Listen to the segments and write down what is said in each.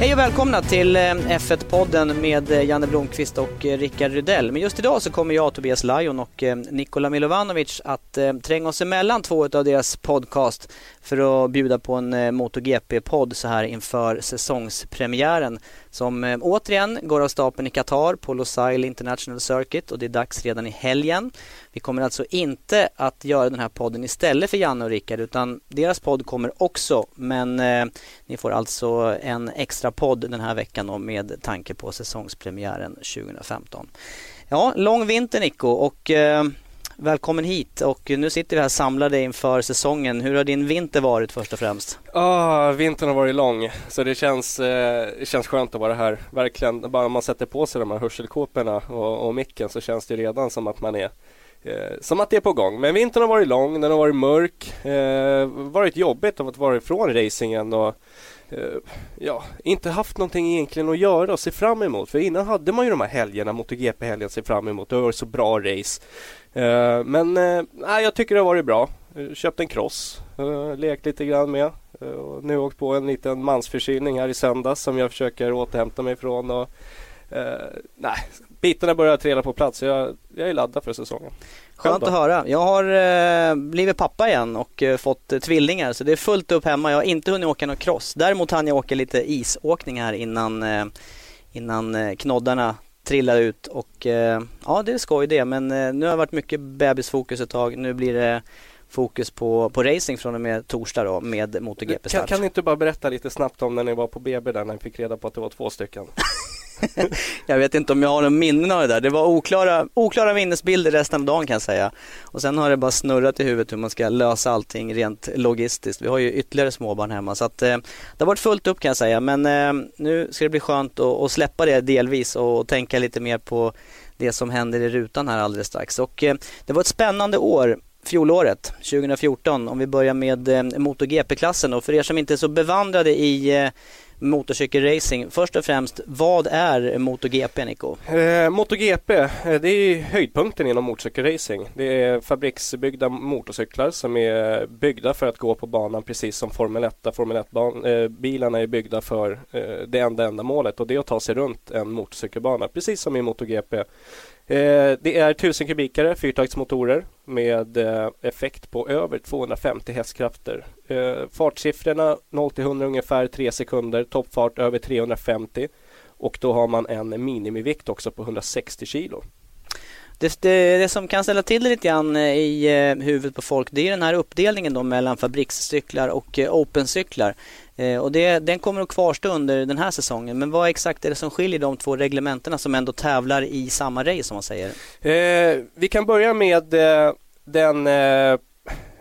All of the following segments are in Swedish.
Hej och välkomna till eh, F1-podden med eh, Janne Blomqvist och eh, Rickard Rydell. Men just idag så kommer jag, Tobias Lajon och Nikola Milovanovic att tränga oss emellan två av deras podcast för att bjuda på en eh, MotoGP-podd så här inför säsongspremiären som eh, återigen går av stapeln i Qatar på Losail International Circuit och det är dags redan i helgen. Vi kommer alltså inte att göra den här podden istället för Janne och Rickard utan deras podd kommer också men eh, ni får alltså en extra podd den här veckan med tanke på säsongspremiären 2015. Ja, lång vinter Nico och eh, Välkommen hit och nu sitter vi här samlade inför säsongen. Hur har din vinter varit först och främst? Ah, vintern har varit lång så det känns, eh, det känns skönt att vara här. Verkligen, bara man sätter på sig de här hörselkåporna och, och micken så känns det redan som att man är Eh, som att det är på gång. Men vintern har varit lång, den har varit mörk. Eh, varit jobbigt att vara ifrån racingen och Eh, ja, inte haft någonting egentligen att göra och se fram emot. För innan hade man ju de här helgerna, MotoGP-helgen, att se fram emot. Det har varit så bra race. Eh, men eh, jag tycker det har varit bra. Eh, köpt en cross, eh, lekt lite grann med. Eh, och nu åkt på en liten mansförkylning här i söndags som jag försöker återhämta mig ifrån. Och, nej, bitarna börjar trilla på plats. Jag, jag är laddad för säsongen. Skönt att höra. Jag har eh, blivit pappa igen och eh, fått eh, tvillingar så det är fullt upp hemma. Jag har inte hunnit åka någon cross. Däremot hann jag åka lite isåkning här innan, eh, innan eh, knoddarna trillar ut och eh, ja det är skoj det men nu har det varit mycket bebisfokus ett tag. Nu blir det fokus på, på racing från och med torsdag då med MotoGP-start. Kan, kan du inte bara berätta lite snabbt om när ni var på BB där när ni fick reda på att det var två stycken? jag vet inte om jag har någon minnen av det där. Det var oklara, oklara minnesbilder resten av dagen kan jag säga. Och sen har det bara snurrat i huvudet hur man ska lösa allting rent logistiskt. Vi har ju ytterligare småbarn hemma så att eh, det har varit fullt upp kan jag säga. Men eh, nu ska det bli skönt att, att släppa det delvis och tänka lite mer på det som händer i rutan här alldeles strax. Och eh, det var ett spännande år fjolåret, 2014, om vi börjar med eh, MotoGP-klassen. Och för er som inte är så bevandrade i eh, motorcykelracing. Först och främst, vad är MotoGP Nico? Eh, MotoGP, eh, det är höjdpunkten inom motorcykelracing. Det är fabriksbyggda motorcyklar som är byggda för att gå på banan precis som Formel 1. Formel 1-bilarna eh, är byggda för eh, det enda ändamålet och det är att ta sig runt en motorcykelbana, precis som i MotoGP. Eh, det är 1000 kubikare fyrtaktsmotorer med eh, effekt på över 250 hästkrafter. Eh, fartsiffrorna 0 till 100 ungefär 3 sekunder, toppfart över 350 och då har man en minimivikt också på 160 kilo. Det, det, det, som kan ställa till det lite grann eh, i eh, huvudet på folk det är den här uppdelningen då mellan fabrikscyklar och eh, opencyklar. Eh, och det, den kommer att kvarstå under den här säsongen. Men vad exakt är det som skiljer de två reglementena som ändå tävlar i samma race som man säger? Eh, vi kan börja med eh, den eh,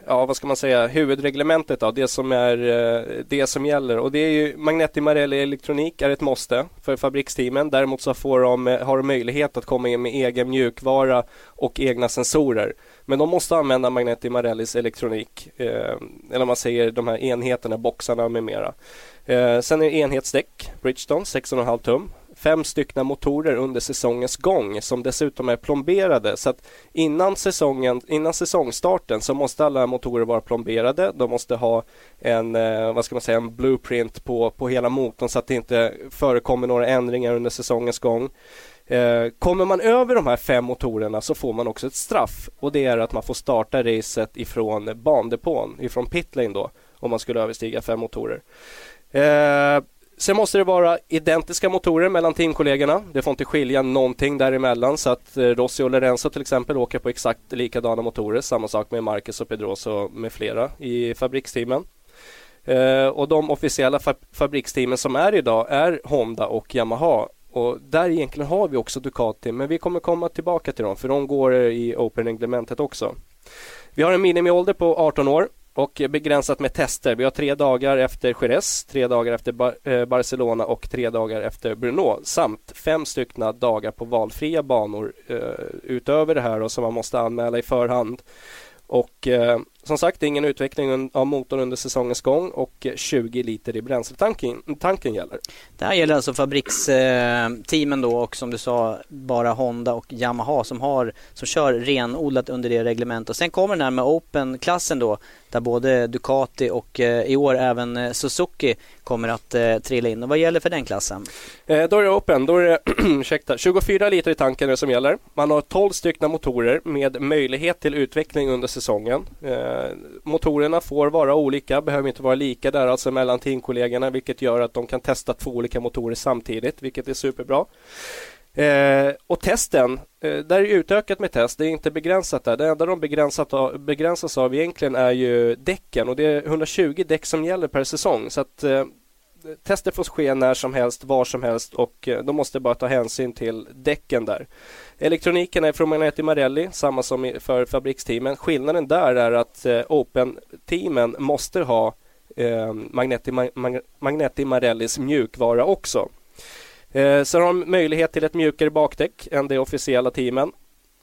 ja, vad ska man säga, huvudreglementet då, det som är eh, det som gäller och det är ju Magneti Marelli Elektronik är ett måste för fabriksteamen. Däremot så får de, eh, har de möjlighet att komma in med egen mjukvara och egna sensorer. Men de måste använda Magneti Marellis elektronik, eh, eller man säger de här enheterna, boxarna med mera. Eh, sen är det enhetsdäck, Bridgestone 6,5 tum fem stycken motorer under säsongens gång som dessutom är plomberade. Så att innan, säsongen, innan säsongstarten så måste alla motorer vara plomberade. De måste ha en, eh, vad ska man säga, en blueprint på, på hela motorn så att det inte förekommer några ändringar under säsongens gång. Eh, kommer man över de här fem motorerna så får man också ett straff och det är att man får starta racet ifrån bandepån, ifrån pitlane då, om man skulle överstiga fem motorer. Eh, Sen måste det vara identiska motorer mellan teamkollegorna. Det får inte skilja någonting däremellan så att eh, Rossi och Lorenzo till exempel åker på exakt likadana motorer. Samma sak med Marcus och Pedroso med flera i fabriksteamen. Eh, och de officiella fabriksteamen som är idag är Honda och Yamaha. Och där egentligen har vi också Ducati men vi kommer komma tillbaka till dem för de går i Open-reglementet också. Vi har en minimiålder på 18 år och begränsat med tester. Vi har tre dagar efter Jerez, tre dagar efter Bar eh, Barcelona och tre dagar efter Brno samt fem styckna dagar på valfria banor eh, utöver det här och som man måste anmäla i förhand. Och eh, som sagt, ingen utveckling av motorn under säsongens gång och 20 liter i bränsletanken tanken gäller. Det här gäller alltså fabriksteamen då och som du sa bara Honda och Yamaha som, har, som kör renodlat under det reglementet. Och sen kommer den här med Open-klassen då där både Ducati och eh, i år även eh, Suzuki kommer att eh, trilla in. Och vad gäller för den klassen? Eh, då är det Open, då är det ursäkta, 24 liter i tanken som gäller. Man har 12 stycken motorer med möjlighet till utveckling under säsongen. Eh, Eh, motorerna får vara olika, behöver inte vara lika där alltså mellan teamkollegorna vilket gör att de kan testa två olika motorer samtidigt vilket är superbra. Eh, och testen, eh, där är utökat med test, det är inte begränsat där. Det enda de begränsat av, begränsas av egentligen är ju däcken och det är 120 däck som gäller per säsong. Så att eh, Tester får ske när som helst, var som helst och eh, de måste bara ta hänsyn till däcken där. Elektroniken är från Magneti Marelli, samma som för fabriksteamen. Skillnaden där är att eh, Open-teamen måste ha eh, Magneti, Magneti Marellis mjukvara också. Eh, sen har de möjlighet till ett mjukare bakdäck än de officiella teamen.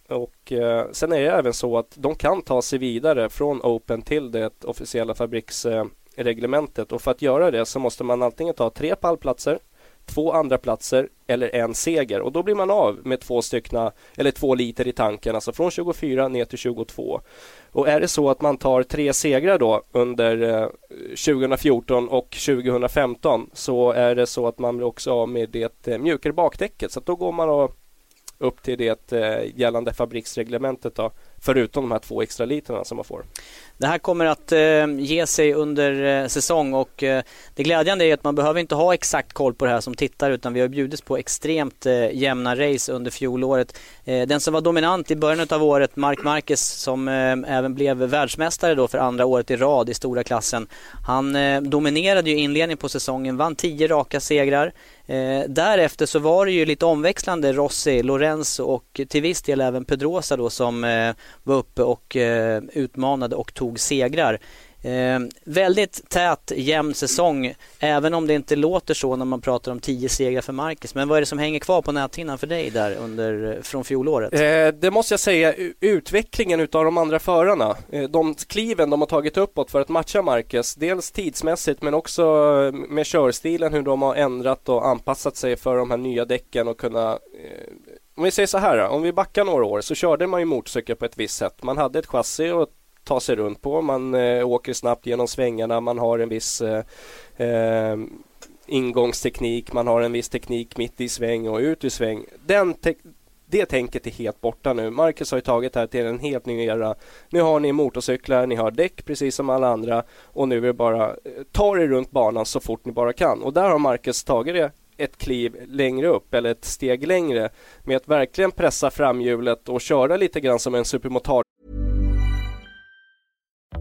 Och eh, sen är det även så att de kan ta sig vidare från Open till det officiella eh, reglementet. Och för att göra det så måste man antingen ta tre pallplatser, två andra platser eller en seger. Och då blir man av med två styckna eller två liter i tanken, alltså från 24 ner till 22. Och är det så att man tar tre segrar då under eh, 2014 och 2015 så är det så att man blir också av med det eh, mjukare bakdäcket. Så att då går man upp till det eh, gällande fabriksreglementet då, förutom de här två extra literna som man får. Det här kommer att eh, ge sig under eh, säsong och eh, det glädjande är att man behöver inte ha exakt koll på det här som tittar utan vi har bjudits på extremt eh, jämna race under fjolåret. Eh, den som var dominant i början av året, Mark Marquez som eh, även blev världsmästare då för andra året i rad i stora klassen. Han eh, dominerade ju inledningen på säsongen, vann tio raka segrar. Eh, därefter så var det ju lite omväxlande Rossi, Lorenzo och till viss del även Pedrosa då som eh, var uppe och eh, utmanade och tog segrar. Eh, väldigt tät, jämn säsong, även om det inte låter så när man pratar om tio segrar för Marcus. Men vad är det som hänger kvar på näthinnan för dig där under, eh, från fjolåret? Eh, det måste jag säga, utvecklingen utav de andra förarna. Eh, de kliven de har tagit uppåt för att matcha Marcus, dels tidsmässigt men också eh, med körstilen, hur de har ändrat och anpassat sig för de här nya däcken och kunna eh, om vi säger så här, om vi backar några år så körde man ju motorcykel på ett visst sätt. Man hade ett chassi och ta sig runt på. Man eh, åker snabbt genom svängarna, man har en viss eh, eh, ingångsteknik, man har en viss teknik mitt i sväng och ut i sväng. Den det tänket är helt borta nu. Marcus har ju tagit det här till en helt ny era. Nu har ni motorcyklar, ni har däck precis som alla andra och nu är det bara eh, ta er runt banan så fort ni bara kan. Och där har Marcus tagit det ett kliv längre upp eller ett steg längre med att verkligen pressa framhjulet och köra lite grann som en supermotard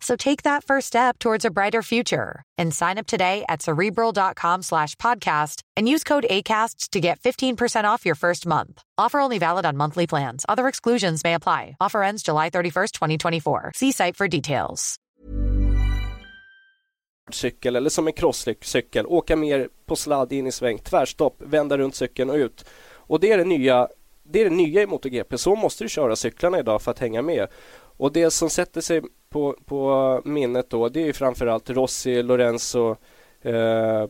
So take that first step towards a brighter future and sign up today at cerebral.com slash podcast and use code ACasts to get 15% off your first month. Offer only valid on monthly plans. Other exclusions may apply. Offer ends July 31st, 2024. See site for details. Cykel eller som en crosscykel, åka mer på sladd in i sväng, tvärstopp, vända runt cykeln och ut. Och det är det nya det är det nya i MotoGP. Så måste du köra cyklarna idag för att hänga med. Och det som sätter sig på, på minnet då det är ju framförallt Rossi, Lorenzo, eh, eh,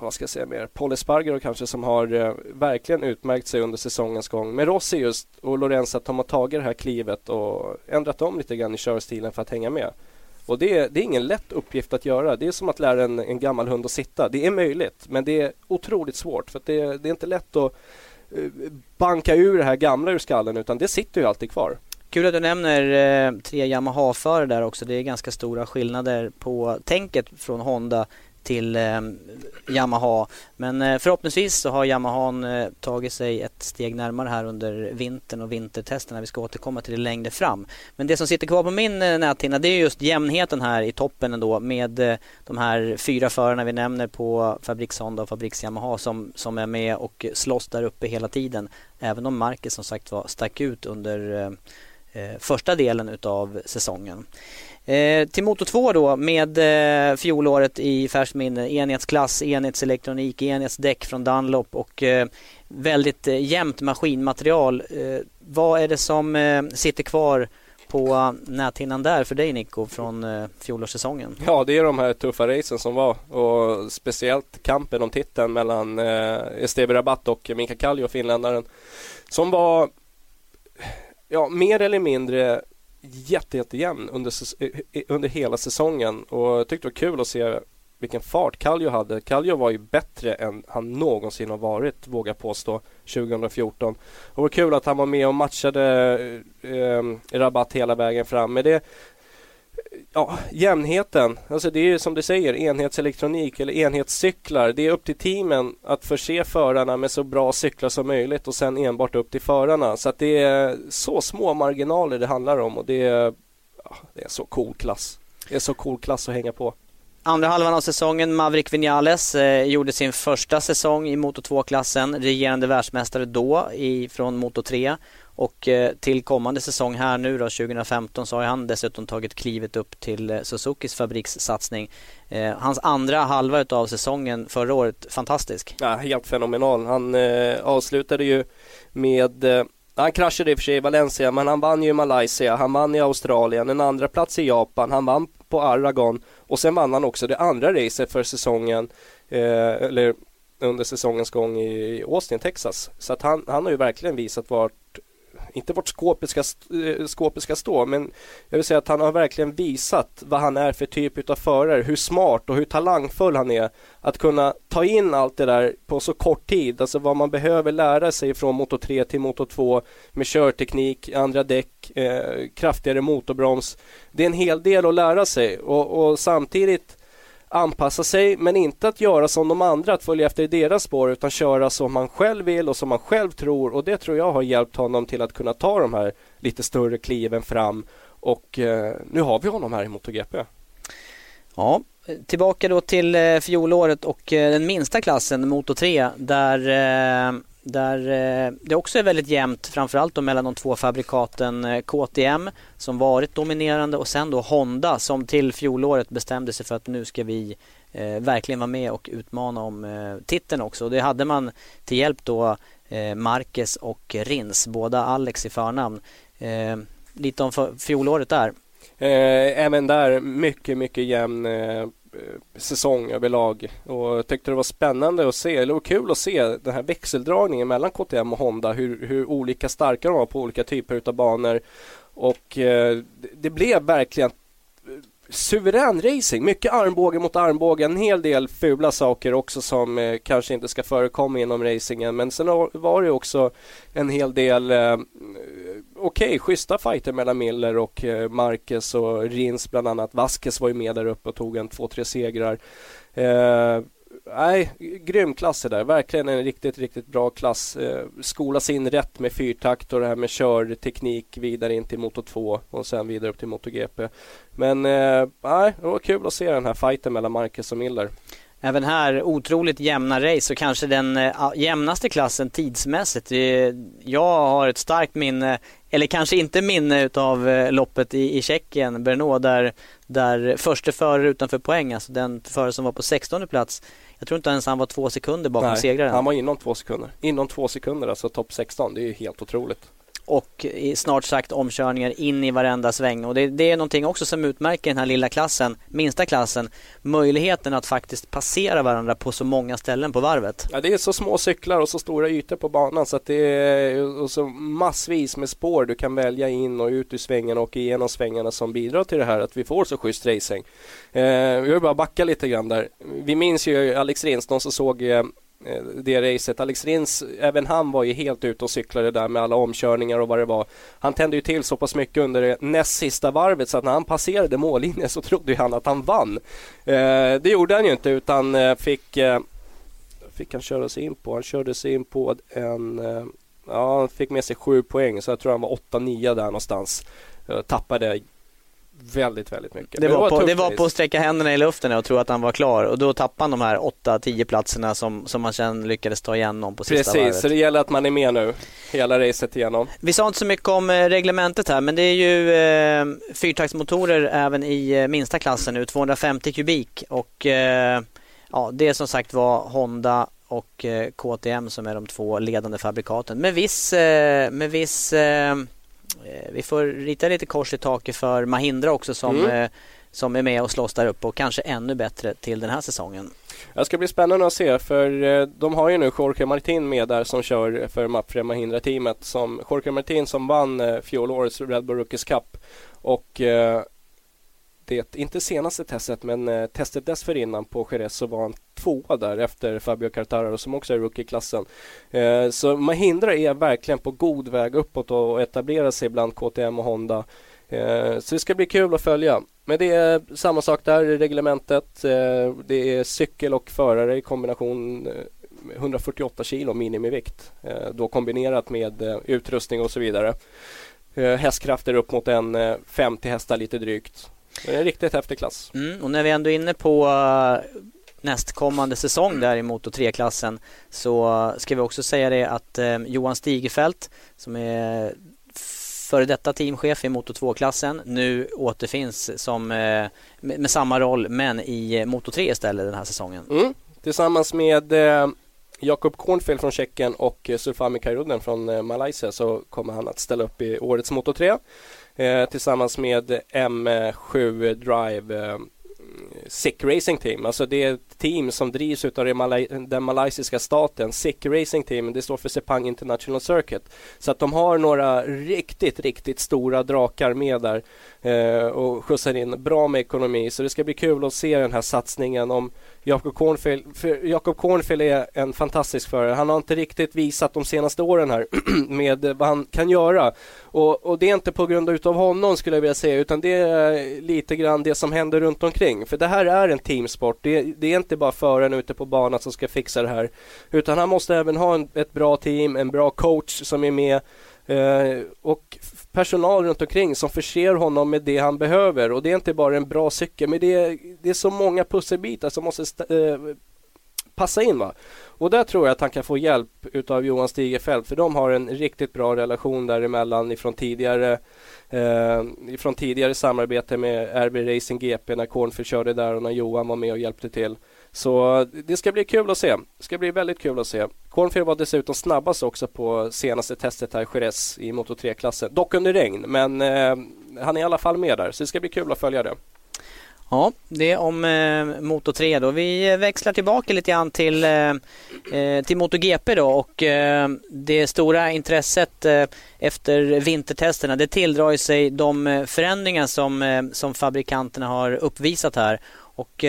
vad ska jag säga mer, Paul Espargaro kanske som har eh, verkligen utmärkt sig under säsongens gång. Men Rossi just och Lorenzo att de har tagit det här klivet och ändrat om lite grann i körstilen för att hänga med. Och det, det är ingen lätt uppgift att göra. Det är som att lära en, en gammal hund att sitta. Det är möjligt, men det är otroligt svårt för det, det är inte lätt att uh, banka ur det här gamla ur skallen utan det sitter ju alltid kvar. Kul att du nämner eh, tre Yamaha-förare där också. Det är ganska stora skillnader på tänket från Honda till eh, Yamaha. Men eh, förhoppningsvis så har Yamaha eh, tagit sig ett steg närmare här under vintern och vintertesterna. Vi ska återkomma till det längre fram. Men det som sitter kvar på min eh, näthinna det är just jämnheten här i toppen ändå med eh, de här fyra förarna vi nämner på Fabriks Honda och Fabriks Yamaha som, som är med och slåss där uppe hela tiden. Även om Marcus som sagt var stack ut under eh, Eh, första delen utav säsongen. Eh, till Moto 2 då med eh, fjolåret i färskt minne. Enhetsklass, enhetselektronik, enhetsdäck från Dunlop och eh, väldigt eh, jämnt maskinmaterial. Eh, vad är det som eh, sitter kvar på näthinnan där för dig Nico från eh, fjolårssäsongen? Ja, det är de här tuffa racen som var och speciellt kampen om titeln mellan eh, Esteve Rabat och Mika Kallio, finländaren, som var ja, mer eller mindre jätte, jättejämn under, eh, eh, under hela säsongen och jag tyckte det var kul att se vilken fart Kallio hade. Kallio var ju bättre än han någonsin har varit, vågar jag påstå, 2014. Och det var kul att han var med och matchade eh, eh Rabatt hela vägen fram. Men det, ja, jämnheten. Alltså det är ju som du säger, enhetselektronik eller enhetscyklar. Det är upp till teamen att förse förarna med så bra cyklar som möjligt och sen enbart upp till förarna. Så att det är så små marginaler det handlar om och det är, ja, det är så cool klass. Det är så cool klass att hänga på. Andra halvan av säsongen, Maverick Vinales eh, gjorde sin första säsong i Moto 2-klassen, regerande världsmästare då i, från Moto 3. Och eh, till kommande säsong här nu då 2015 så har han dessutom tagit klivet upp till eh, Suzukis fabrikssatsning. Eh, hans andra halva utav säsongen förra året, fantastisk. Ja, helt fenomenal. Han eh, avslutade ju med eh, han kraschade i och för sig i Valencia men han vann ju i Malaysia, han vann i Australien, en andra plats i Japan, han vann på Aragon och sen vann han också det andra racet för säsongen, eh, eller under säsongens gång i Austin, Texas. Så att han, han har ju verkligen visat vart inte vart skåpet ska, skåpet eh, ska stå, men jag vill säga att han har verkligen visat vad han är för typ av förare, hur smart och hur talangfull han är. Att kunna ta in allt det där på så kort tid, alltså vad man behöver lära sig från motor 3 till motor 2 med körteknik, andra däck, eh, kraftigare motorbroms. Det är en hel del att lära sig och, och samtidigt anpassa sig men inte att göra som de andra, att följa efter i deras spår utan köra som man själv vill och som man själv tror och det tror jag har hjälpt honom till att kunna ta de här lite större kliven fram och eh, nu har vi honom här i MotoGP. Ja, tillbaka då till eh, fjolåret och eh, den minsta klassen, Moto 3, där eh, där eh, det också är väldigt jämnt framförallt då mellan de två fabrikaten eh, KTM som varit dominerande och sen då Honda som till fjolåret bestämde sig för att nu ska vi eh, verkligen vara med och utmana om eh, titeln också. Och det hade man till hjälp då eh, Marquez och Rins, båda Alex i förnamn. Eh, lite om fjolåret där. Eh, även där mycket, mycket jämn Eh, Eh, säsong överlag och tyckte det var spännande att se, eller var kul att se den här växeldragningen mellan KTM och Honda, hur, hur olika starka de var på olika typer av banor och eh, det blev verkligen eh, suverän racing. Mycket armbåge mot armbåge, en hel del fula saker också som eh, kanske inte ska förekomma inom racingen. Men sen var det också en hel del eh, okej, okay, schyssta fighter mellan Miller och eh, Marquez och Rins bland annat. Vasquez var ju med där uppe och tog en två, tre segrar. Eh, nej, grym klass det där. Verkligen en riktigt, riktigt bra klass. Eh, skolas in rätt med fyrtakt och det här med körteknik vidare in till Moto 2 och sen vidare upp till MotoGP. Men eh, nej, det var kul att se den här fighten mellan Marquez och Miller. Även här otroligt jämna race och kanske den äh, jämnaste klassen tidsmässigt. Jag har ett starkt minne, eller kanske inte minne utav äh, loppet i, i Tjeckien, Brno, där, där förste förare utanför poäng, alltså den förare som var på 16 plats, jag tror inte ens han var två sekunder bakom Nej, segraren. han var inom två sekunder. Inom två sekunder, alltså topp 16. Det är ju helt otroligt och i snart sagt omkörningar in i varenda sväng. Och det, det, är någonting också som utmärker den här lilla klassen, minsta klassen, möjligheten att faktiskt passera varandra på så många ställen på varvet. Ja, det är så små cyklar och så stora ytor på banan så att det är och så massvis med spår du kan välja in och ut ur svängarna och igenom svängarna som bidrar till det här att vi får så schysst racing. Eh, jag vill bara backa lite grann där. Vi minns ju Alex Rensson som såg Eh, Eh, det racet. Alex Rins, även han var ju helt ute och cyklade där med alla omkörningar och vad det var. Han tände ju till så pass mycket under det näst sista varvet så att när han passerade mållinjen så trodde han att han vann. Eh, det gjorde han ju inte utan eh, fick, eh, fick han köra sig in på. Han körde sig in på en, eh, ja han fick med sig sju poäng så jag tror han var 8-9 där någonstans. Tappade väldigt, väldigt mycket. Det var, det var, på, det var på att sträcka händerna i luften och tro att han var klar och då tappade han de här 8-10 platserna som, som man sen lyckades ta igenom på sista Precis, varvet. så det gäller att man är med nu hela racet igenom. Vi sa inte så mycket om eh, reglementet här men det är ju eh, fyrtaktsmotorer även i eh, minsta klassen nu, 250 kubik och eh, ja, det är som sagt var Honda och eh, KTM som är de två ledande fabrikaten med viss, eh, med viss Eh, vi får rita lite kors i taket för Mahindra också som, mm. Eh, som är med och slåss där uppe och kanske ännu bättre till den här säsongen. Det ska bli spännande att se för eh, de har ju nu Jorge Martin med där som kör för Mapfre Mahindra-teamet. Som, Jorge Martin som vann fjolårets Red Bull Rookies Cup och det, inte senaste testet, men eh, testet dessförinnan på Jerez så var han tvåa där efter Fabio Cartararo som också är rookie-klassen. Eh, så Mahindra är verkligen på god väg uppåt och etablera sig bland KTM och Honda. Eh, så det ska bli kul att följa. Men det är samma sak där i reglementet. Eh, det är cykel och förare i kombination eh, 148 kilo minimivikt. Eh, då kombinerat med eh, utrustning och så vidare. Hästkrafter upp mot en 50 hästar lite drygt. Det är en riktigt häftig klass. Mm, och när vi ändå är inne på uh, nästkommande säsong där i Moto 3-klassen så ska vi också säga det att uh, Johan Stigefelt som är före detta teamchef i Moto 2-klassen nu återfinns som, uh, med, med, samma roll men i Moto 3 istället den här säsongen. Mm. Tillsammans med Jakob Kornfeld från Tjeckien och Sulfami Kairunen från Malaysia så kommer han att ställa upp i årets Moto 3 eh, tillsammans med M7 Drive eh, Sick Racing Team. Alltså det är ett team som drivs av den malaysiska staten. Sick Racing Team, det står för Sepang International Circuit. Så att de har några riktigt, riktigt stora drakar med där eh, och skjutsar in bra med ekonomi. Så det ska bli kul att se den här satsningen om Jakob Cornfield, Jakob Kornfeld är en fantastisk förare. Han har inte riktigt visat de senaste åren här med vad han kan göra. Och, och, det är inte på grund utav honom skulle jag vilja säga utan det är lite grann det som händer runt omkring. För det här är en teamsport. Det, det är inte bara föraren ute på banan som ska fixa det här. Utan han måste även ha en, ett bra team, en bra coach som är med eh, och personal runt omkring som förser honom med det han behöver. Och det är inte bara en bra cykel, men det är, det är så många pusselbitar som måste eh, passa in. Va? Och där tror jag att han kan få hjälp utav Johan Stigefelt för de har en riktigt bra relation däremellan ifrån tidigare eh, ifrån tidigare samarbete med RB Racing GP när Cornfield körde där och när Johan var med och hjälpte till. Så eh, det ska bli kul att se. Det ska bli väldigt kul att se. Cornfield var dessutom snabbast också på senaste testet här i Jerez i Moto 3-klassen. Dock under regn, men eh, han är i alla fall med där. Så det ska bli kul att följa det. Ja, det om eh, Moto 3 då. Vi växlar tillbaka lite grann till, eh, eh till MotoGP då och eh, det stora intresset eh, efter vintertesterna det tilldrar sig de eh, förändringar som, eh, som fabrikanterna har uppvisat här. Och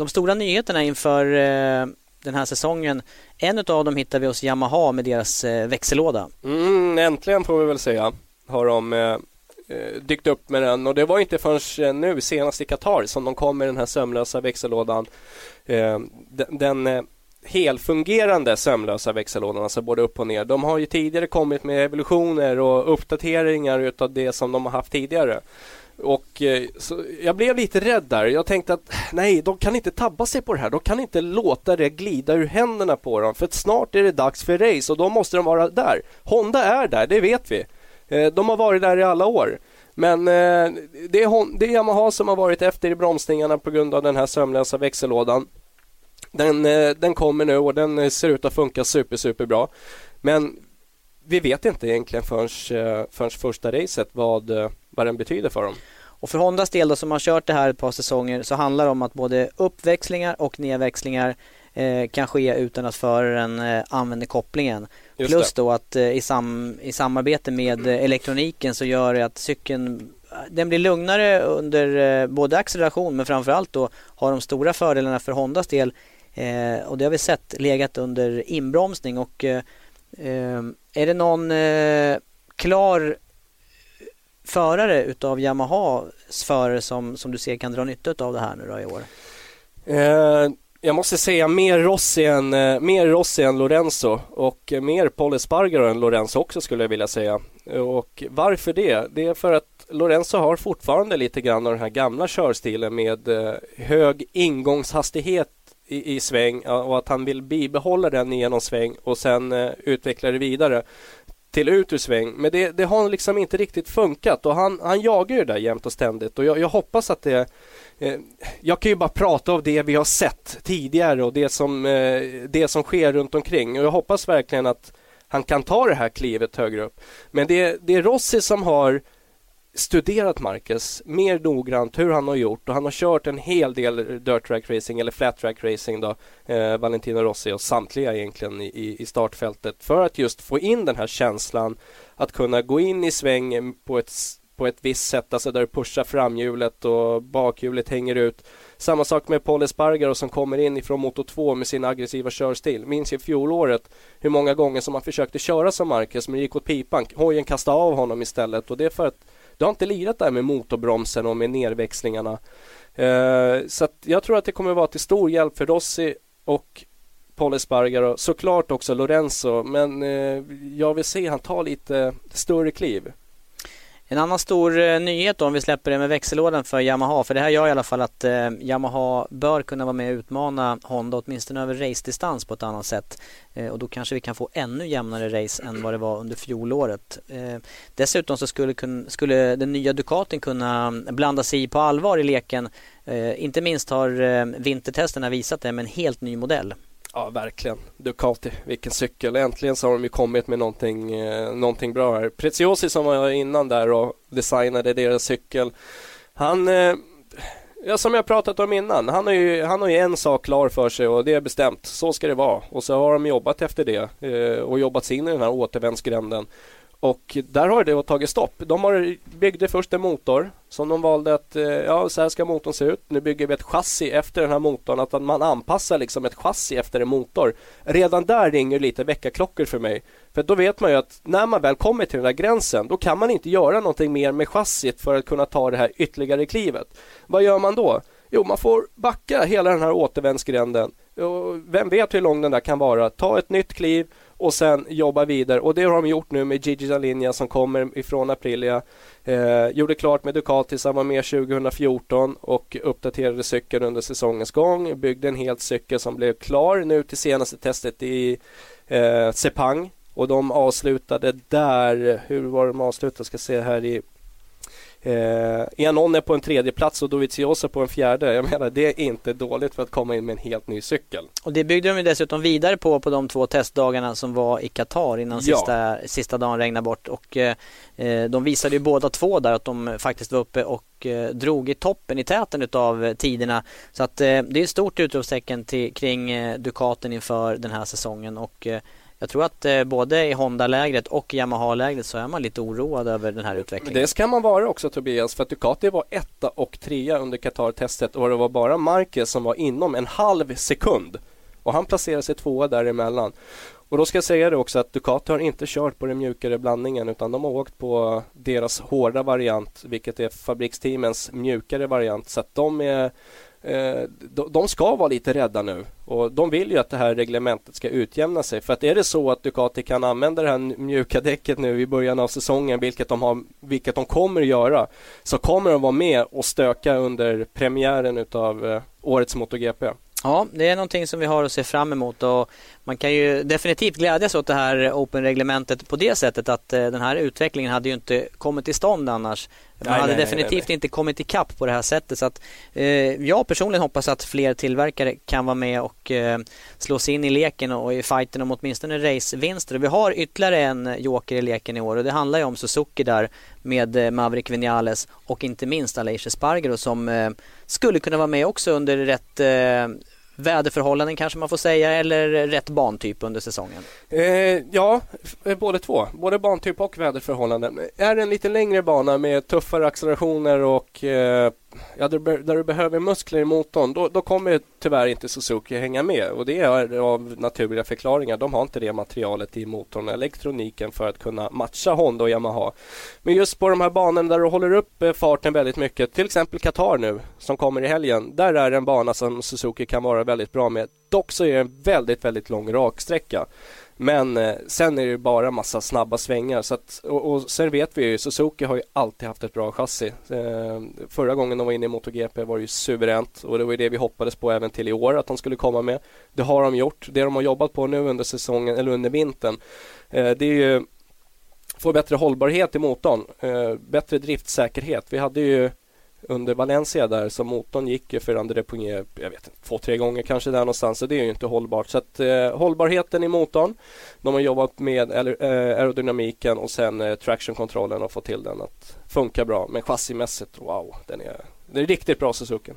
de stora nyheterna inför eh, den här säsongen, en av dem hittar vi hos Yamaha med deras eh, växellåda. Mm, äntligen får vi väl säga har de eh, eh dykt upp med den och det var inte förrän nu senast i Qatar som de kom med den här sömlösa växellådan. Eh, den, den eh, helfungerande sömlösa växellådan, alltså både upp och ner. De har ju tidigare kommit med evolutioner och uppdateringar utav det som de har haft tidigare. Och eh, så jag blev lite rädd där. Jag tänkte att nej, de kan inte tabba sig på det här. De kan inte låta det glida ur händerna på dem. För snart är det dags för race och då måste de vara där. Honda är där, det vet vi. Eh, de har varit där i alla år. Men eh, det, är, det är Yamaha som har varit efter i bromsningarna på grund av den här sömlösa växellådan. Den, den kommer nu och den ser ut att funka super, super bra. Men vi vet inte egentligen förrän, förrän första racet vad, vad den betyder för dem. Och för Hondas del då, som har kört det här ett par säsonger så handlar det om att både uppväxlingar och nedväxlingar eh, kan ske utan att föraren eh, använder kopplingen. Just Plus det. då att eh, i, sam, i samarbete med eh, elektroniken så gör det att cykeln den blir lugnare under eh, både acceleration men framförallt då har de stora fördelarna för Hondas del eh, och det har vi sett legat under inbromsning och är det någon klar förare utav Yamahas förare som, som du ser kan dra nytta av det här nu då i år? Eh, jag måste säga mer Rossi än, eh, mer Rossi än Lorenzo och mer Paul Espargaro än Lorenzo också skulle jag vilja säga. Och varför det? Det är för att Lorenzo har fortfarande lite grann av den här gamla körstilen med eh, hög ingångshastighet i, i sväng och att han vill bibehålla den genom sväng och sen eh, utveckla det vidare till ut ur sväng. Men det, det, har liksom inte riktigt funkat och han, han jagar ju det där jämt och ständigt och jag, jag hoppas att det eh, jag kan ju bara prata av det vi har sett tidigare och det som, eh, det som sker runt omkring och jag hoppas verkligen att han kan ta det här klivet högre upp. Men det, det är Rossi som har studerat Marcus mer noggrant hur han har gjort och han har kört en hel del dirt track racing eller flat track racing då eh, Valentino Rossi och samtliga egentligen i, i startfältet för att just få in den här känslan att kunna gå in i sväng på ett, på ett visst sätt, alltså där du pushar framhjulet och bakhjulet hänger ut. Samma sak med Paul Espargaro som kommer in ifrån Moto 2 med sin aggressiva körstil. Minns i fjolåret hur många gånger som han försökte köra som Marcus men det gick åt pipan. Hojen kastade av honom istället och det är för att du har inte lirat där med motorbromsen och med nerväxlingarna Eh, så jag tror att det kommer vara till stor hjälp för Rossi och Paul Espargaro, såklart också Lorenzo, men eh, jag vill se han ta lite större kliv. En annan stor eh, nyhet då om vi släpper det med växellådan för Yamaha, för det här gör i alla fall att eh, Yamaha bör kunna vara med och utmana Honda åtminstone över racedistans på ett annat sätt. Eh, och då kanske vi kan få ännu jämnare race än vad det var under fjolåret. Eh, dessutom så skulle, kun, skulle den nya Ducatin kunna blanda sig i på allvar i leken. Eh, inte minst har eh, vintertesterna visat det med en helt ny modell. Ja, verkligen. Ducati, vilken cykel. Äntligen så har de ju kommit med någonting, eh, någonting bra här. Preziosi som var innan där och designade deras cykel. Han, eh, ja, som jag pratat om innan, han har, ju, han har ju en sak klar för sig och det är bestämt. Så ska det vara. Och så har de jobbat efter det eh, och jobbat sig in i den här återvändsgränden. Och där har det tagit stopp. De har byggde först en motor som de valde att, eh, ja så här ska motorn se ut. Nu bygger vi ett chassi efter den här motorn, att man anpassar liksom ett chassi efter en motor. Redan där ringer lite väckarklockor för mig. För då vet man ju att när man väl kommer till den där gränsen, då kan man inte göra någonting mer med chassit för att kunna ta det här ytterligare klivet. Vad gör man då? Jo, man får backa hela den här återvändsgränden. Vem vet hur lång den där kan vara? Ta ett nytt kliv och sen jobba vidare. Och det har de gjort nu med Gigi Dalinja som kommer ifrån Aprilia. Eh, gjorde klart med Ducati, han var med 2014 och uppdaterade cykeln under säsongens gång. Byggde en hel cykel som blev klar nu till senaste testet i eh, Sepang. Och de avslutade där, hur var de avslutade? Ska se här i Eh, Enon är på en tredje plats och Dovizioso på en fjärde. Jag menar det är inte dåligt för att komma in med en helt ny cykel. Och det byggde de ju dessutom vidare på på de två testdagarna som var i Qatar innan ja. sista, sista dagen regnade bort. Och eh, eh, de visade ju båda två där att de faktiskt var uppe och eh, drog i toppen i täten utav tiderna. Så att eh, det är ett stort utropstecken kring eh, Ducaten inför den här säsongen och jag tror att eh, både i Honda-lägret och Yamaha-lägret så är man lite oroad över den här utvecklingen. Det ska man vara också Tobias, för att Ducati var etta och trea under Qatar-testet och det var bara Marquez som var inom en halv sekund. Och han placerade sig tvåa däremellan. Och då ska jag säga det också att Ducati har inte kört på den mjukare blandningen utan de har åkt på deras hårda variant, vilket är fabriksteamens mjukare variant. Så att de är Eh, de ska vara lite rädda nu och de vill ju att det här reglementet ska utjämna sig. För att är det så att Ducati kan använda det här mjuka däcket nu i början av säsongen, vilket de, har, vilket de kommer att göra, så kommer de vara med och stöka under premiären utav eh, årets MotoGP. Ja, det är någonting som vi har att se fram emot och man kan ju definitivt glädjas åt det här Open-reglementet på det sättet att eh, den här utvecklingen hade ju inte kommit till stånd annars man nej, hade nej, definitivt nej, inte kommit ikapp på det här sättet så att eh, jag personligen hoppas att fler tillverkare kan vara med och eh, slå sig in i leken och i fighten om åtminstone racevinster. Vi har ytterligare en joker i leken i år och det handlar ju om Suzuki där med eh, Maverick Vinales och inte minst Aleix Spargaro som eh, skulle kunna vara med också under rätt eh, väderförhållanden kanske man får säga eller rätt bantyp under säsongen? Eh, ja, eh, både två. Både bantyp och väderförhållanden. Är det en lite längre bana med tuffare accelerationer och eh, ja, där, där, du behöver muskler i motorn, då, då kommer tyvärr inte Suzuki hänga med. Och det är av naturliga förklaringar. De har inte det materialet i motorn, elektroniken för att kunna matcha Honda och Yamaha. Men just på de här banorna där du håller upp eh, farten väldigt mycket, till exempel Qatar nu som kommer i helgen. Där är det en bana som Suzuki kan vara väldigt bra med. Dock så är det en väldigt, väldigt lång raksträcka. Men eh, sen är det bara massa snabba svängar. Så att, och, och sen vet vi ju, Suzuki har ju alltid haft ett bra chassi. Eh, förra gången de var inne i MotoGP var det ju suveränt och det var ju det vi hoppades på även till i år att de skulle komma med. Det har de gjort. Det de har jobbat på nu under säsongen, eller under vintern, eh, det är ju få bättre hållbarhet i motorn, eh, bättre driftsäkerhet. Vi hade ju under Valencia där så motorn gick ju för André Pugné, jag vet inte, två, tre gånger kanske där någonstans. Så det är ju inte hållbart. Så att eh, hållbarheten i motorn, de har jobbat med eh, aerodynamiken och sen eh, tractionkontrollen och fått till den att funka bra. Men chassimässigt, wow, den är, den är riktigt bra Suzuki.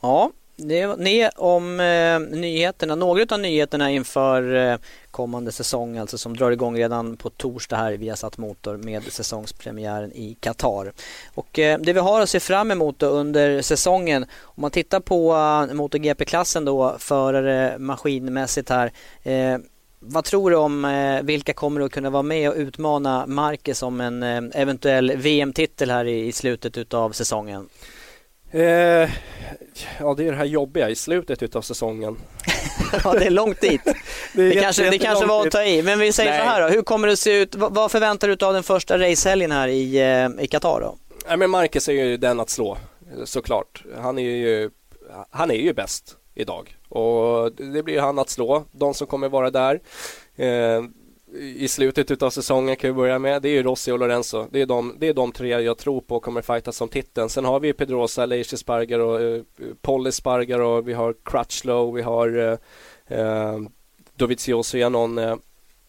Ja, det var om eh, nyheterna, några av nyheterna inför eh, kommande säsong, alltså som drar igång redan på torsdag här via Satt Motor med säsongspremiären i Qatar. Och eh, det vi har att se fram emot under säsongen, om man tittar på eh, MotoGP-klassen då, förare maskinmässigt här. Eh, vad tror du om eh, vilka kommer att kunna vara med och utmana Marquez om en eh, eventuell VM-titel här i, i slutet utav säsongen? Eh, ja, det är det här jobbiga i slutet av säsongen. ja, det är långt dit. det, det kanske, det kanske var att ta i. Men vi säger Nej. så här då, hur kommer det se ut? Vad förväntar du dig av den första racehelgen här i, eh, i Qatar då? Nej, men Marcus är ju den att slå, såklart. Han är ju, han är ju bäst idag och det blir han att slå. De som kommer vara där. Eh, i slutet av säsongen kan vi börja med. Det är ju Rossi och Lorenzo. Det är de, det är de tre jag tror på kommer fightas om titeln. Sen har vi Pedrosa, Leishi Spargar och eh, Polly Spargar och vi har Crutchlow, vi har eh, uh, Dovizioso, Janon, eh,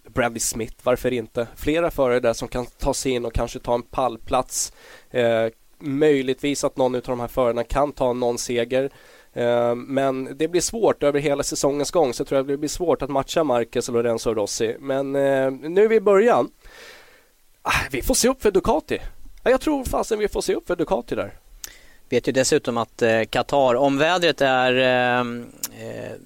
Bradley Smith, varför inte? Flera förare där som kan ta sig in och kanske ta en pallplats. Eh, möjligtvis att någon av de här förarna kan ta någon seger. Eh, men det blir svårt över hela säsongens gång så jag tror jag det blir svårt att matcha Marquez och Lorenzo Rossi. Men eh, nu är vi i början. Ah, vi får se upp för Ducati. Jag tror fasen vi får se upp för Ducati där. Vet ju dessutom att eh, Qatar, om vädret är eh,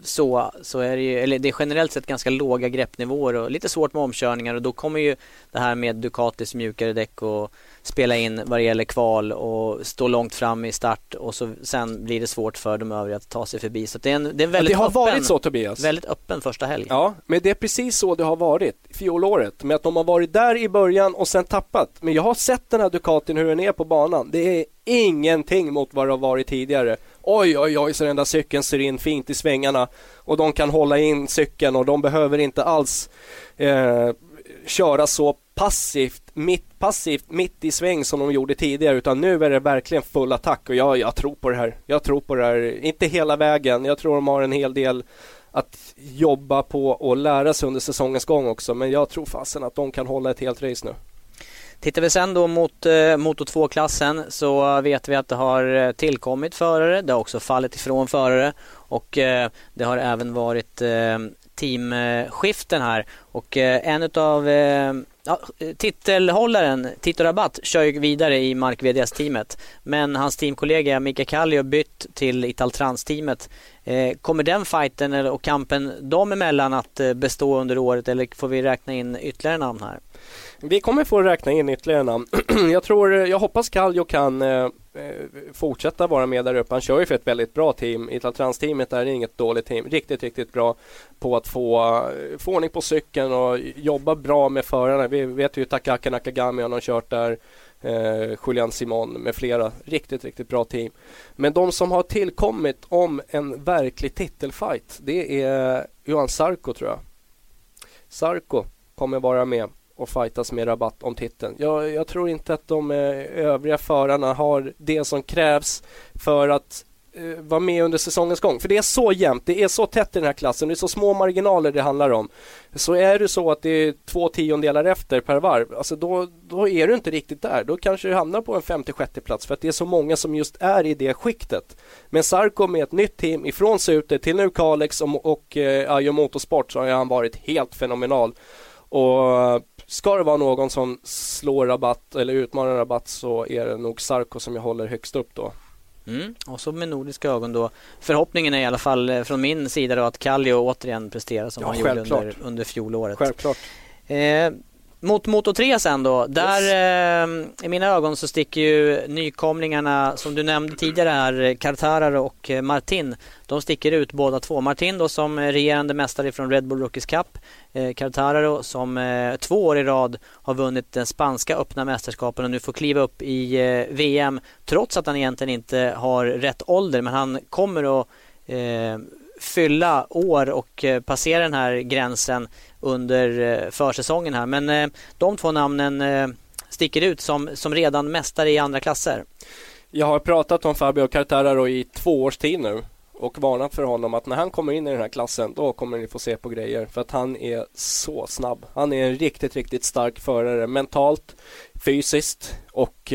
så, så är det ju, eller det är generellt sett ganska låga greppnivåer och lite svårt med omkörningar och då kommer ju det här med Ducatis mjukare däck och spela in vad det gäller kval och stå långt fram i start och så sen blir det svårt för de övriga att ta sig förbi. Så det är en, det är en väldigt, det har öppen, varit så, Tobias. väldigt öppen första helg. Ja, men det är precis så det har varit fjolåret med att de har varit där i början och sen tappat. Men jag har sett den här Ducatin hur den är på banan. Det är ingenting mot vad det har varit tidigare. Oj, oj, oj, så den där cykeln ser in fint i svängarna och de kan hålla in cykeln och de behöver inte alls eh, köra så passivt mitt, passivt mitt i sväng som de gjorde tidigare utan nu är det verkligen full attack och jag, jag tror på det här. Jag tror på det här, inte hela vägen. Jag tror de har en hel del att jobba på och lära sig under säsongens gång också men jag tror fasen att de kan hålla ett helt race nu. Tittar vi sen då mot eh, Moto 2-klassen så vet vi att det har eh, tillkommit förare. Det har också fallit ifrån förare och eh, det har även varit eh, teamskiften här och eh, en utav eh, ja, eh, titelhållaren Tito Rabat kör ju vidare i Mark VDS-teamet men hans teamkollega Mika Kallio bytt till Italtrans-teamet. Eh, kommer den fighten och kampen dem emellan att eh, bestå under året eller får vi räkna in ytterligare namn här? Vi kommer få räkna in ytterligare namn. jag, tror, eh, jag hoppas Kallio kan eh, Eh, fortsätta vara med där uppe. Han kör ju för ett väldigt bra team. Italtrans-teamet är inget dåligt team. Riktigt, riktigt bra på att få, eh, få ordning på cykeln och jobba bra med förarna. Vi vet ju Takaka Nakagami han har kört där. Eh, Julian Simon med flera. Riktigt, riktigt bra team. Men de som har tillkommit om en verklig titelfight det är Johan Sarko tror jag. Sarko kommer vara med och fightas med rabatt om titeln. Jag, jag tror inte att de eh, övriga förarna har det som krävs för att eh, vara med under säsongens gång. För det är så jämnt, det är så tätt i den här klassen, det är så små marginaler det handlar om. Så är det så att det är två tiondelar efter per varv, alltså då, då är du inte riktigt där. Då kanske du hamnar på en 56 plats för att det är så många som just är i det skiktet. Men Sarko med ett nytt team ifrån Suter till nu Kalex och, och eh, Ajo Motorsport så har han varit helt fenomenal. Och ska det vara någon som slår rabatt eller utmanar rabatt så är det nog Sarko som jag håller högst upp då. Mm. Och så med nordiska ögon då. Förhoppningen är i alla fall eh, från min sida då att Kallio återigen presterar som ja, han gjorde under, under fjolåret. Självklart. Eh, mot Moto 3 sen då. Där yes. eh, i mina ögon så sticker ju nykomlingarna som du nämnde tidigare här, Kartararo och eh, Martin. De sticker ut båda två. Martin då som regerande mästare från Red Bull Rookies Cup. Eh, Cartararo som eh, två år i rad har vunnit den spanska öppna mästerskapen och nu får kliva upp i eh, VM trots att han egentligen inte har rätt ålder men han kommer att eh, fylla år och eh, passera den här gränsen under eh, försäsongen här. Men eh, de två namnen sticker ut som, som redan mästare i andra klasser. Jag har pratat om Fabio Cartararo i två års tid nu och varnat för honom att när han kommer in i den här klassen då kommer ni få se på grejer för att han är så snabb. Han är en riktigt, riktigt stark förare mentalt, fysiskt och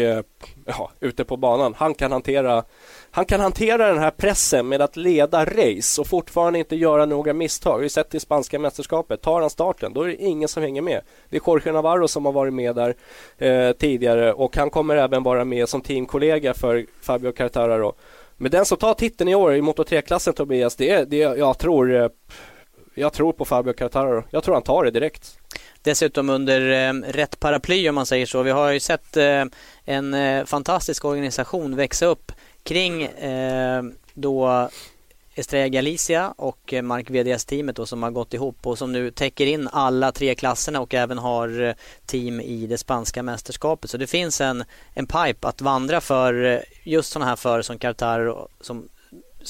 ja, ute på banan. Han kan hantera han kan hantera den här pressen med att leda race och fortfarande inte göra några misstag. Vi har sett i spanska mästerskapet, tar han starten då är det ingen som hänger med. Det är Jorge Navarro som har varit med där eh, tidigare och han kommer även vara med som teamkollega för Fabio Cartararo. Men den som tar titeln i år i Moto 3-klassen Tobias, det är det jag tror eh, jag tror på Fabio Cartararo. Jag tror han tar det direkt. Dessutom under eh, rätt paraply om man säger så. Vi har ju sett eh, en eh, fantastisk organisation växa upp kring eh, då Estrella Galicia och eh, Mark VDS-teamet då som har gått ihop och som nu täcker in alla tre klasserna och även har eh, team i det spanska mästerskapet. Så det finns en, en pipe att vandra för eh, just sådana här förare som Qatar som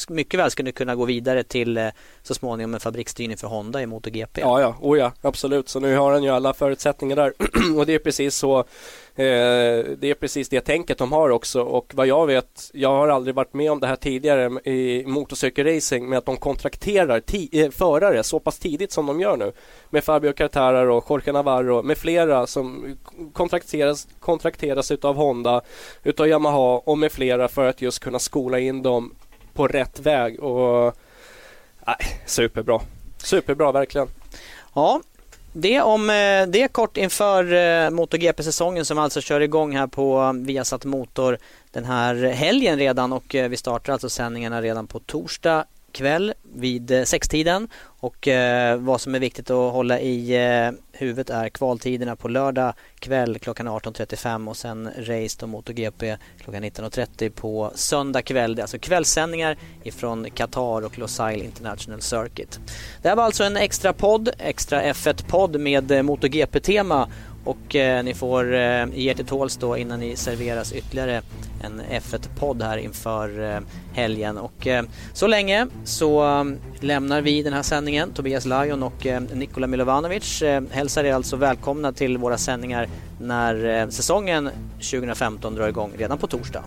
mycket väl skulle kunna gå vidare till eh, så småningom en fabriksstyrning för Honda i MotoGP. Ja, ja, oh ja, absolut. Så nu har han ju alla förutsättningar där och det är precis så Eh, det är precis det tänket de har också och vad jag vet, jag har aldrig varit med om det här tidigare i motorcykelracing med att de kontrakterar ti- eh, förare så pass tidigt som de gör nu. Med Fabio Cartararo, Jorge Navarro med flera som kontrakteras, kontrakteras utav Honda, utav Yamaha och med flera för att just kunna skola in dem på rätt väg och nej, superbra. Superbra verkligen. Ja, det om det det kort inför eh, MotoGP-säsongen som alltså kör igång här på Viasat Motor den här helgen redan och eh, vi startar alltså sändningarna redan på torsdag kväll vid eh, sextiden och eh, vad som är viktigt att hålla i eh, huvudet är kvaltiderna på lördag kväll klockan 18.35 och sen race då MotoGP klockan 19.30 på söndag kväll. Det är alltså kvällssändningar ifrån Qatar och Losail International Circuit. Det här var alltså en extra podd, extra F1-podd med eh, MotoGP-tema och eh, ni får eh, ge er till tåls då innan ni serveras ytterligare en F1-podd här inför eh, helgen. Och eh, så länge så eh, lämnar vi den här sändningen. Tobias Lajon och eh, Nikola Milovanovic eh, hälsar er alltså välkomna till våra sändningar när eh, säsongen 2015 drar igång redan på torsdag.